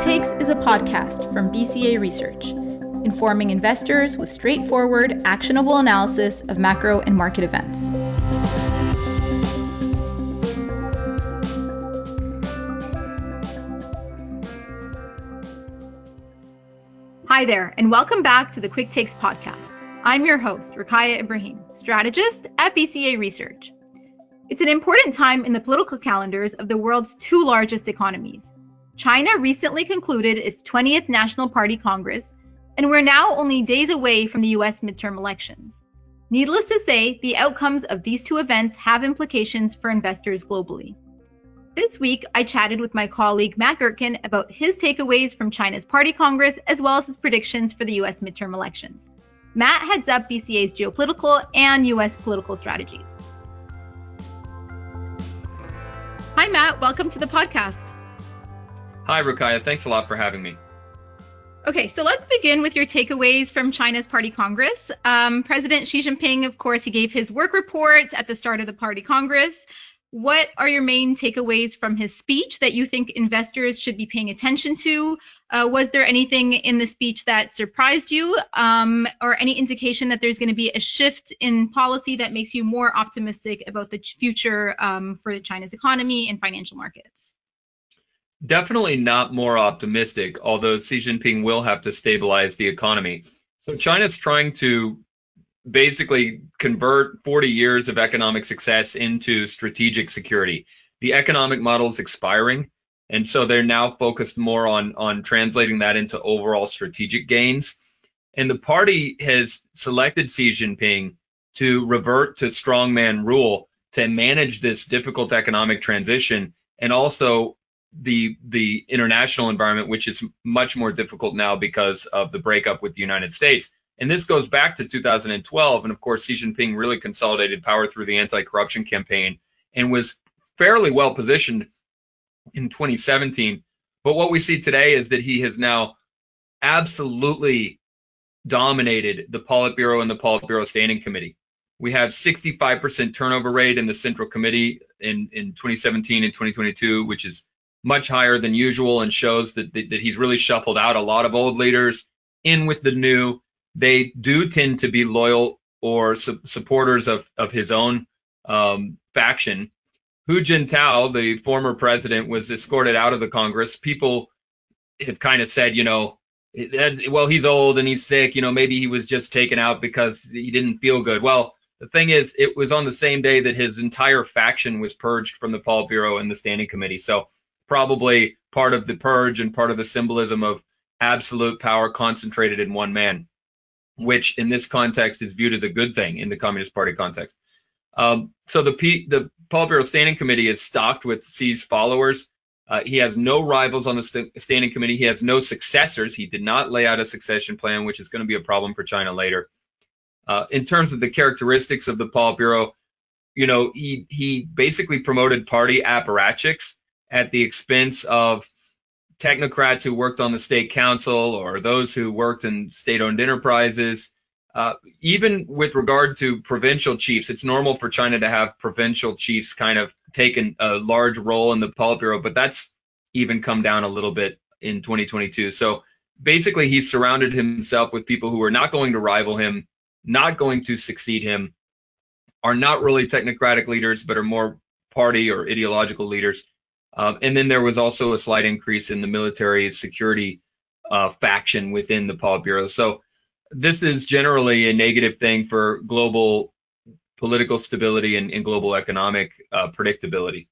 Takes is a podcast from BCA Research, informing investors with straightforward, actionable analysis of macro and market events. Hi there, and welcome back to the Quick Takes podcast. I'm your host, Roukaya Ibrahim, strategist at BCA Research. It's an important time in the political calendars of the world's two largest economies. China recently concluded its 20th National Party Congress, and we're now only days away from the US midterm elections. Needless to say, the outcomes of these two events have implications for investors globally. This week, I chatted with my colleague Matt Gertken about his takeaways from China's Party Congress as well as his predictions for the US midterm elections. Matt heads up BCA's geopolitical and US political strategies. Hi, Matt. Welcome to the podcast. Hi, Roukaya. Thanks a lot for having me. Okay, so let's begin with your takeaways from China's Party Congress. Um, President Xi Jinping, of course, he gave his work report at the start of the Party Congress. What are your main takeaways from his speech that you think investors should be paying attention to? Uh, was there anything in the speech that surprised you, um, or any indication that there's going to be a shift in policy that makes you more optimistic about the future um, for China's economy and financial markets? Definitely not more optimistic, although Xi Jinping will have to stabilize the economy. So China's trying to basically convert 40 years of economic success into strategic security. The economic model is expiring, and so they're now focused more on on translating that into overall strategic gains. And the party has selected Xi Jinping to revert to strongman rule to manage this difficult economic transition and also the the international environment which is much more difficult now because of the breakup with the United States. And this goes back to 2012. And of course, Xi Jinping really consolidated power through the anti corruption campaign and was fairly well positioned in 2017. But what we see today is that he has now absolutely dominated the Politburo and the Politburo Standing Committee. We have 65% turnover rate in the Central Committee in, in 2017 and 2022, which is much higher than usual and shows that, that, that he's really shuffled out a lot of old leaders in with the new they do tend to be loyal or su- supporters of, of his own um, faction. Hu Jintao, the former president, was escorted out of the Congress. People have kind of said, you know, well, he's old and he's sick. You know, maybe he was just taken out because he didn't feel good. Well, the thing is, it was on the same day that his entire faction was purged from the Politburo and the Standing Committee. So probably part of the purge and part of the symbolism of absolute power concentrated in one man which in this context is viewed as a good thing in the Communist Party context. Um, so the P, the Politburo Standing Committee is stocked with Xi's followers. Uh, he has no rivals on the st- standing committee. He has no successors. He did not lay out a succession plan, which is going to be a problem for China later. Uh, in terms of the characteristics of the Politburo, you know, he he basically promoted party apparatchiks at the expense of technocrats who worked on the state council or those who worked in state-owned enterprises. Uh, even with regard to provincial chiefs, it's normal for China to have provincial chiefs kind of taken a large role in the Politburo, but that's even come down a little bit in 2022. So basically, he's surrounded himself with people who are not going to rival him, not going to succeed him, are not really technocratic leaders, but are more party or ideological leaders. Um, and then there was also a slight increase in the military security uh, faction within the Politburo. So this is generally a negative thing for global political stability and, and global economic uh, predictability.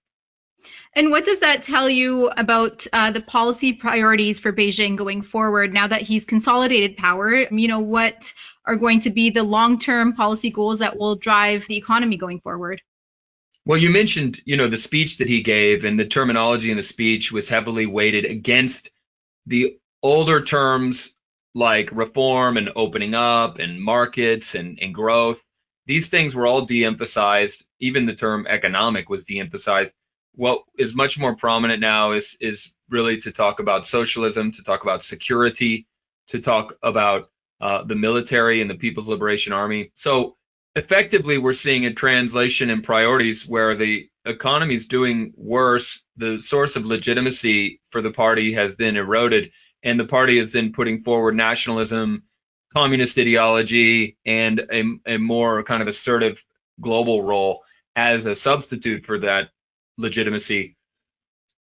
And what does that tell you about uh, the policy priorities for Beijing going forward now that he's consolidated power? You know, what are going to be the long term policy goals that will drive the economy going forward? Well, you mentioned, you know, the speech that he gave and the terminology in the speech was heavily weighted against the older terms like reform and opening up and markets and, and growth. These things were all de-emphasized. Even the term economic was de-emphasized. What is much more prominent now is is really to talk about socialism, to talk about security, to talk about uh, the military and the People's Liberation Army. So effectively we're seeing a translation in priorities where the economy is doing worse, the source of legitimacy for the party has then eroded, and the party is then putting forward nationalism, communist ideology, and a, a more kind of assertive global role as a substitute for that legitimacy.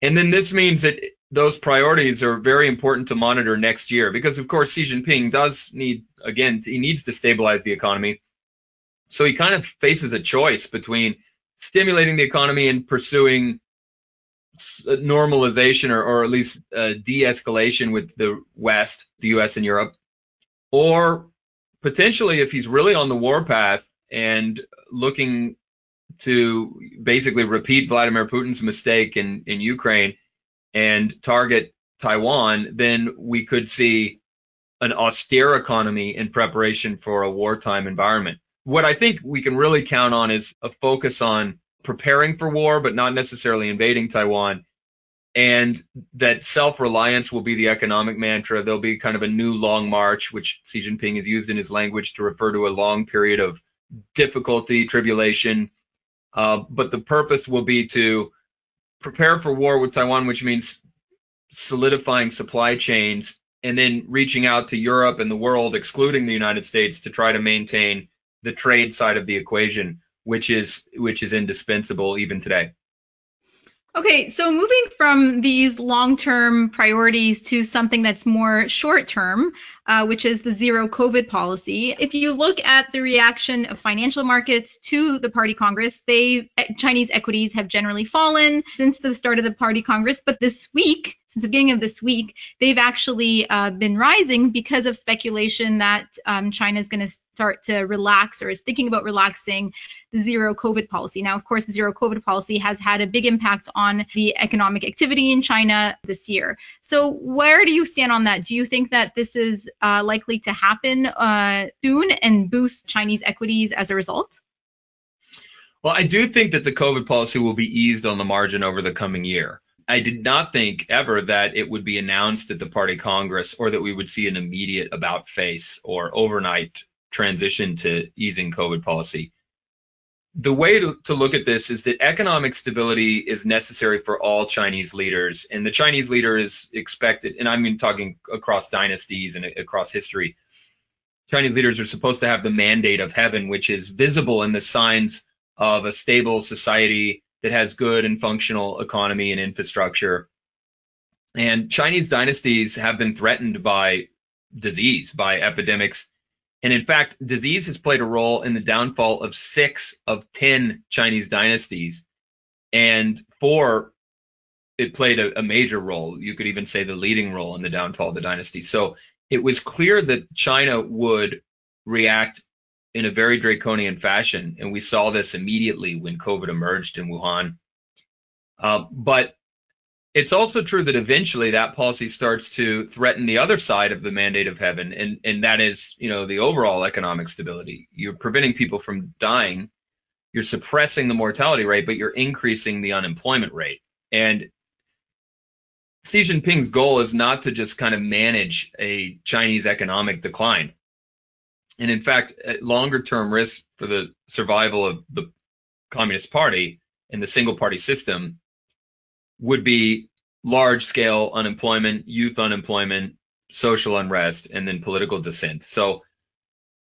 And then this means that those priorities are very important to monitor next year because, of course, Xi Jinping does need, again, he needs to stabilize the economy. So he kind of faces a choice between stimulating the economy and pursuing normalization or, or at least uh, de-escalation with the West, the U.S. and Europe, or potentially if he's really on the warpath and looking to basically repeat Vladimir Putin's mistake in, in Ukraine and target Taiwan, then we could see an austere economy in preparation for a wartime environment. What I think we can really count on is a focus on preparing for war, but not necessarily invading Taiwan. And that self reliance will be the economic mantra. There'll be kind of a new long march, which Xi Jinping has used in his language to refer to a long period of difficulty, tribulation. Uh, but the purpose will be to prepare for war with Taiwan, which means solidifying supply chains and then reaching out to Europe and the world, excluding the United States, to try to maintain the trade side of the equation, which is which is indispensable even today. Okay, so moving from these long term priorities to something that's more short term, uh, which is the zero COVID policy. If you look at the reaction of financial markets to the Party Congress, they Chinese equities have generally fallen since the start of the Party Congress, but this week since the beginning of this week, they've actually uh, been rising because of speculation that um, China is going to start to relax or is thinking about relaxing the zero COVID policy. Now, of course, the zero COVID policy has had a big impact on the economic activity in China this year. So, where do you stand on that? Do you think that this is uh, likely to happen uh, soon and boost Chinese equities as a result? Well, I do think that the COVID policy will be eased on the margin over the coming year. I did not think ever that it would be announced at the party congress or that we would see an immediate about face or overnight transition to easing COVID policy. The way to, to look at this is that economic stability is necessary for all Chinese leaders, and the Chinese leader is expected, and I mean talking across dynasties and across history. Chinese leaders are supposed to have the mandate of heaven, which is visible in the signs of a stable society that has good and functional economy and infrastructure. And Chinese dynasties have been threatened by disease, by epidemics. And in fact, disease has played a role in the downfall of six of 10 Chinese dynasties. And four, it played a, a major role. You could even say the leading role in the downfall of the dynasty. So it was clear that China would react in a very draconian fashion. And we saw this immediately when COVID emerged in Wuhan. Uh, but it's also true that eventually that policy starts to threaten the other side of the mandate of heaven, and, and that is, you know, the overall economic stability. You're preventing people from dying, you're suppressing the mortality rate, but you're increasing the unemployment rate. And Xi Jinping's goal is not to just kind of manage a Chinese economic decline and in fact, longer term risk for the survival of the Communist Party and the single party system would be large scale unemployment, youth unemployment, social unrest, and then political dissent. So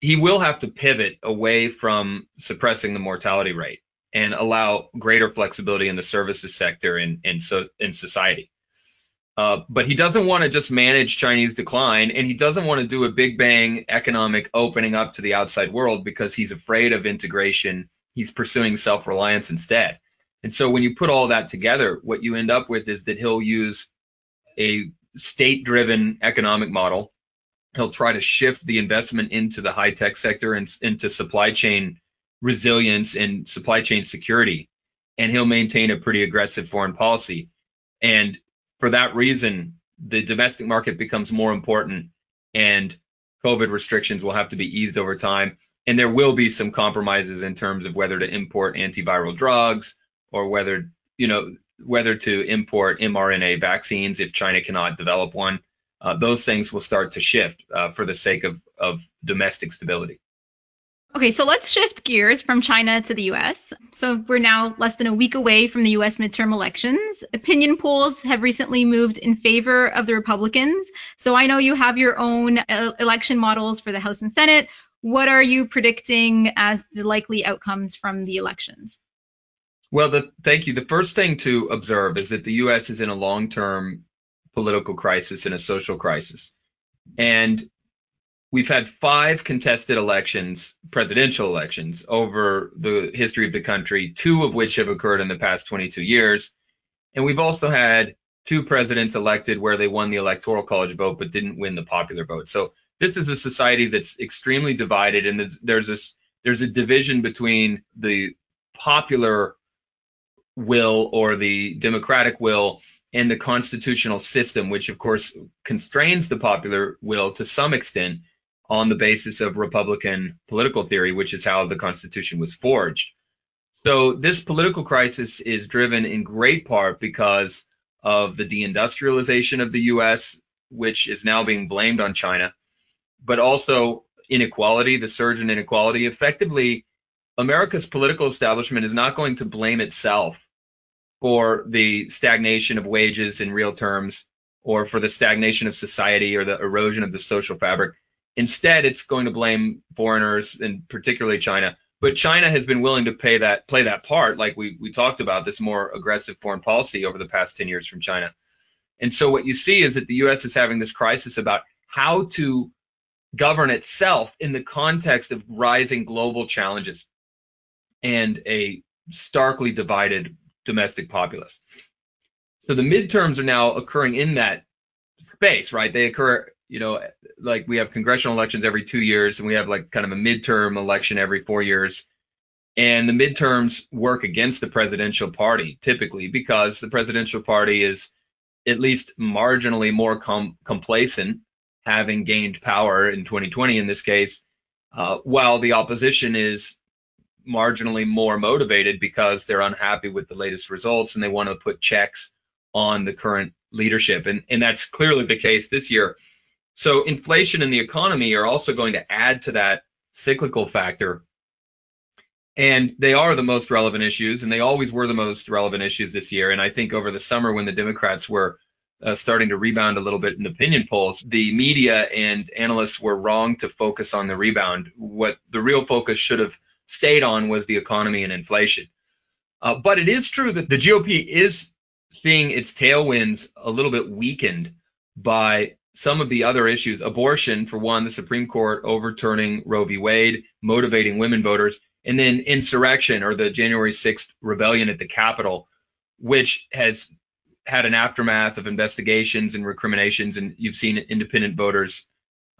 he will have to pivot away from suppressing the mortality rate and allow greater flexibility in the services sector and, and so in society. Uh, but he doesn't want to just manage Chinese decline, and he doesn't want to do a big bang economic opening up to the outside world because he's afraid of integration. He's pursuing self reliance instead. And so when you put all that together, what you end up with is that he'll use a state driven economic model. He'll try to shift the investment into the high tech sector and into supply chain resilience and supply chain security. And he'll maintain a pretty aggressive foreign policy. And for that reason, the domestic market becomes more important and COVID restrictions will have to be eased over time. And there will be some compromises in terms of whether to import antiviral drugs or whether, you know, whether to import mRNA vaccines if China cannot develop one. Uh, those things will start to shift uh, for the sake of, of domestic stability. Okay, so let's shift gears from China to the US. So we're now less than a week away from the US midterm elections. Opinion polls have recently moved in favor of the Republicans. So I know you have your own uh, election models for the House and Senate. What are you predicting as the likely outcomes from the elections? Well, the, thank you. The first thing to observe is that the US is in a long term political crisis and a social crisis. And we've had five contested elections, presidential elections, over the history of the country, two of which have occurred in the past 22 years. And we've also had two presidents elected where they won the electoral college vote but didn't win the popular vote. So this is a society that's extremely divided, and there's, there's this there's a division between the popular will or the democratic will and the constitutional system, which of course constrains the popular will to some extent on the basis of Republican political theory, which is how the Constitution was forged. So this political crisis is driven in great part because of the deindustrialization of the US, which is now being blamed on China, but also inequality, the surge in inequality. Effectively, America's political establishment is not going to blame itself for the stagnation of wages in real terms or for the stagnation of society or the erosion of the social fabric. Instead, it's going to blame foreigners and particularly China. But China has been willing to pay that play that part, like we we talked about this more aggressive foreign policy over the past 10 years from China. And so what you see is that the US is having this crisis about how to govern itself in the context of rising global challenges and a starkly divided domestic populace. So the midterms are now occurring in that space, right? They occur you know, like we have congressional elections every two years, and we have like kind of a midterm election every four years. And the midterms work against the presidential party typically because the presidential party is at least marginally more com- complacent, having gained power in 2020 in this case, uh, while the opposition is marginally more motivated because they're unhappy with the latest results and they want to put checks on the current leadership. And, and that's clearly the case this year. So inflation and the economy are also going to add to that cyclical factor. And they are the most relevant issues, and they always were the most relevant issues this year. And I think over the summer, when the Democrats were uh, starting to rebound a little bit in the opinion polls, the media and analysts were wrong to focus on the rebound. What the real focus should have stayed on was the economy and inflation. Uh, but it is true that the GOP is seeing its tailwinds a little bit weakened by some of the other issues abortion, for one, the Supreme Court overturning Roe v. Wade, motivating women voters, and then insurrection or the January 6th rebellion at the Capitol, which has had an aftermath of investigations and recriminations. And you've seen independent voters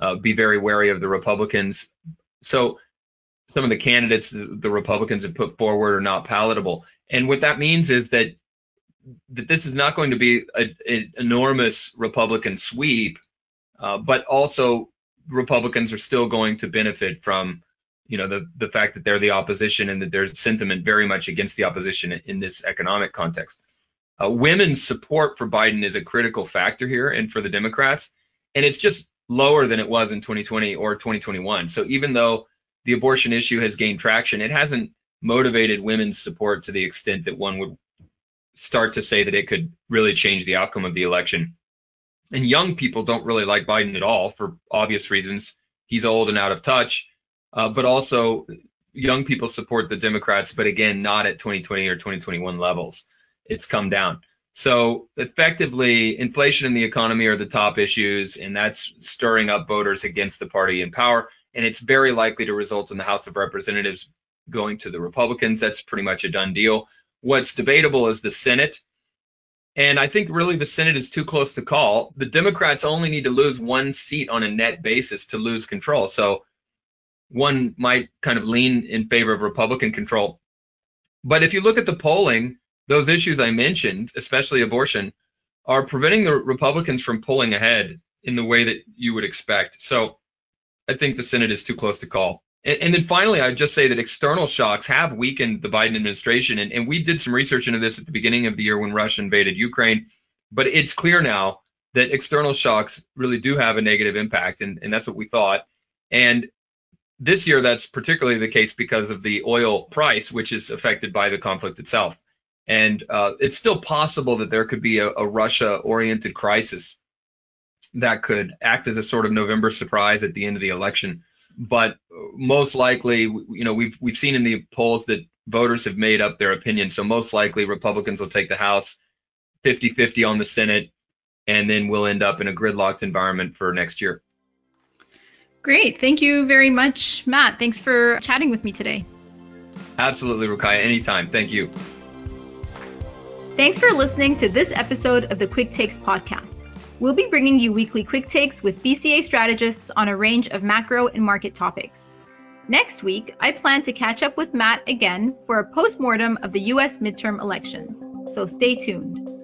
uh, be very wary of the Republicans. So some of the candidates the Republicans have put forward are not palatable. And what that means is that that this is not going to be an enormous Republican sweep, uh, but also Republicans are still going to benefit from, you know, the the fact that they're the opposition and that there's sentiment very much against the opposition in this economic context. Uh, women's support for Biden is a critical factor here, and for the Democrats, and it's just lower than it was in 2020 or 2021. So even though the abortion issue has gained traction, it hasn't motivated women's support to the extent that one would start to say that it could really change the outcome of the election. And young people don't really like Biden at all for obvious reasons. He's old and out of touch, uh, but also young people support the Democrats, but again, not at 2020 or 2021 levels. It's come down. So effectively, inflation and the economy are the top issues, and that's stirring up voters against the party in power. And it's very likely to result in the House of Representatives going to the Republicans. That's pretty much a done deal. What's debatable is the Senate. And I think really the Senate is too close to call. The Democrats only need to lose one seat on a net basis to lose control. So one might kind of lean in favor of Republican control. But if you look at the polling, those issues I mentioned, especially abortion, are preventing the Republicans from pulling ahead in the way that you would expect. So I think the Senate is too close to call. And, then finally, I'd just say that external shocks have weakened the Biden administration. And, and we did some research into this at the beginning of the year when Russia invaded Ukraine. But it's clear now that external shocks really do have a negative impact. And, and that's what we thought. And this year, that's particularly the case because of the oil price, which is affected by the conflict itself. And uh, it's still possible that there could be a, a Russia-oriented crisis that could act as a sort of November surprise at the end of the election. But most likely, you know, we've we've seen in the polls that voters have made up their opinion. So most likely, Republicans will take the House, 50-50 on the Senate, and then we'll end up in a gridlocked environment for next year. Great. Thank you very much, Matt. Thanks for chatting with me today. Absolutely, Roukaya. Anytime. Thank you. Thanks for listening to this episode of the Quick Takes podcast. We'll be bringing you weekly quick takes with BCA strategists on a range of macro and market topics. Next week, I plan to catch up with Matt again for a postmortem of the US midterm elections, so stay tuned.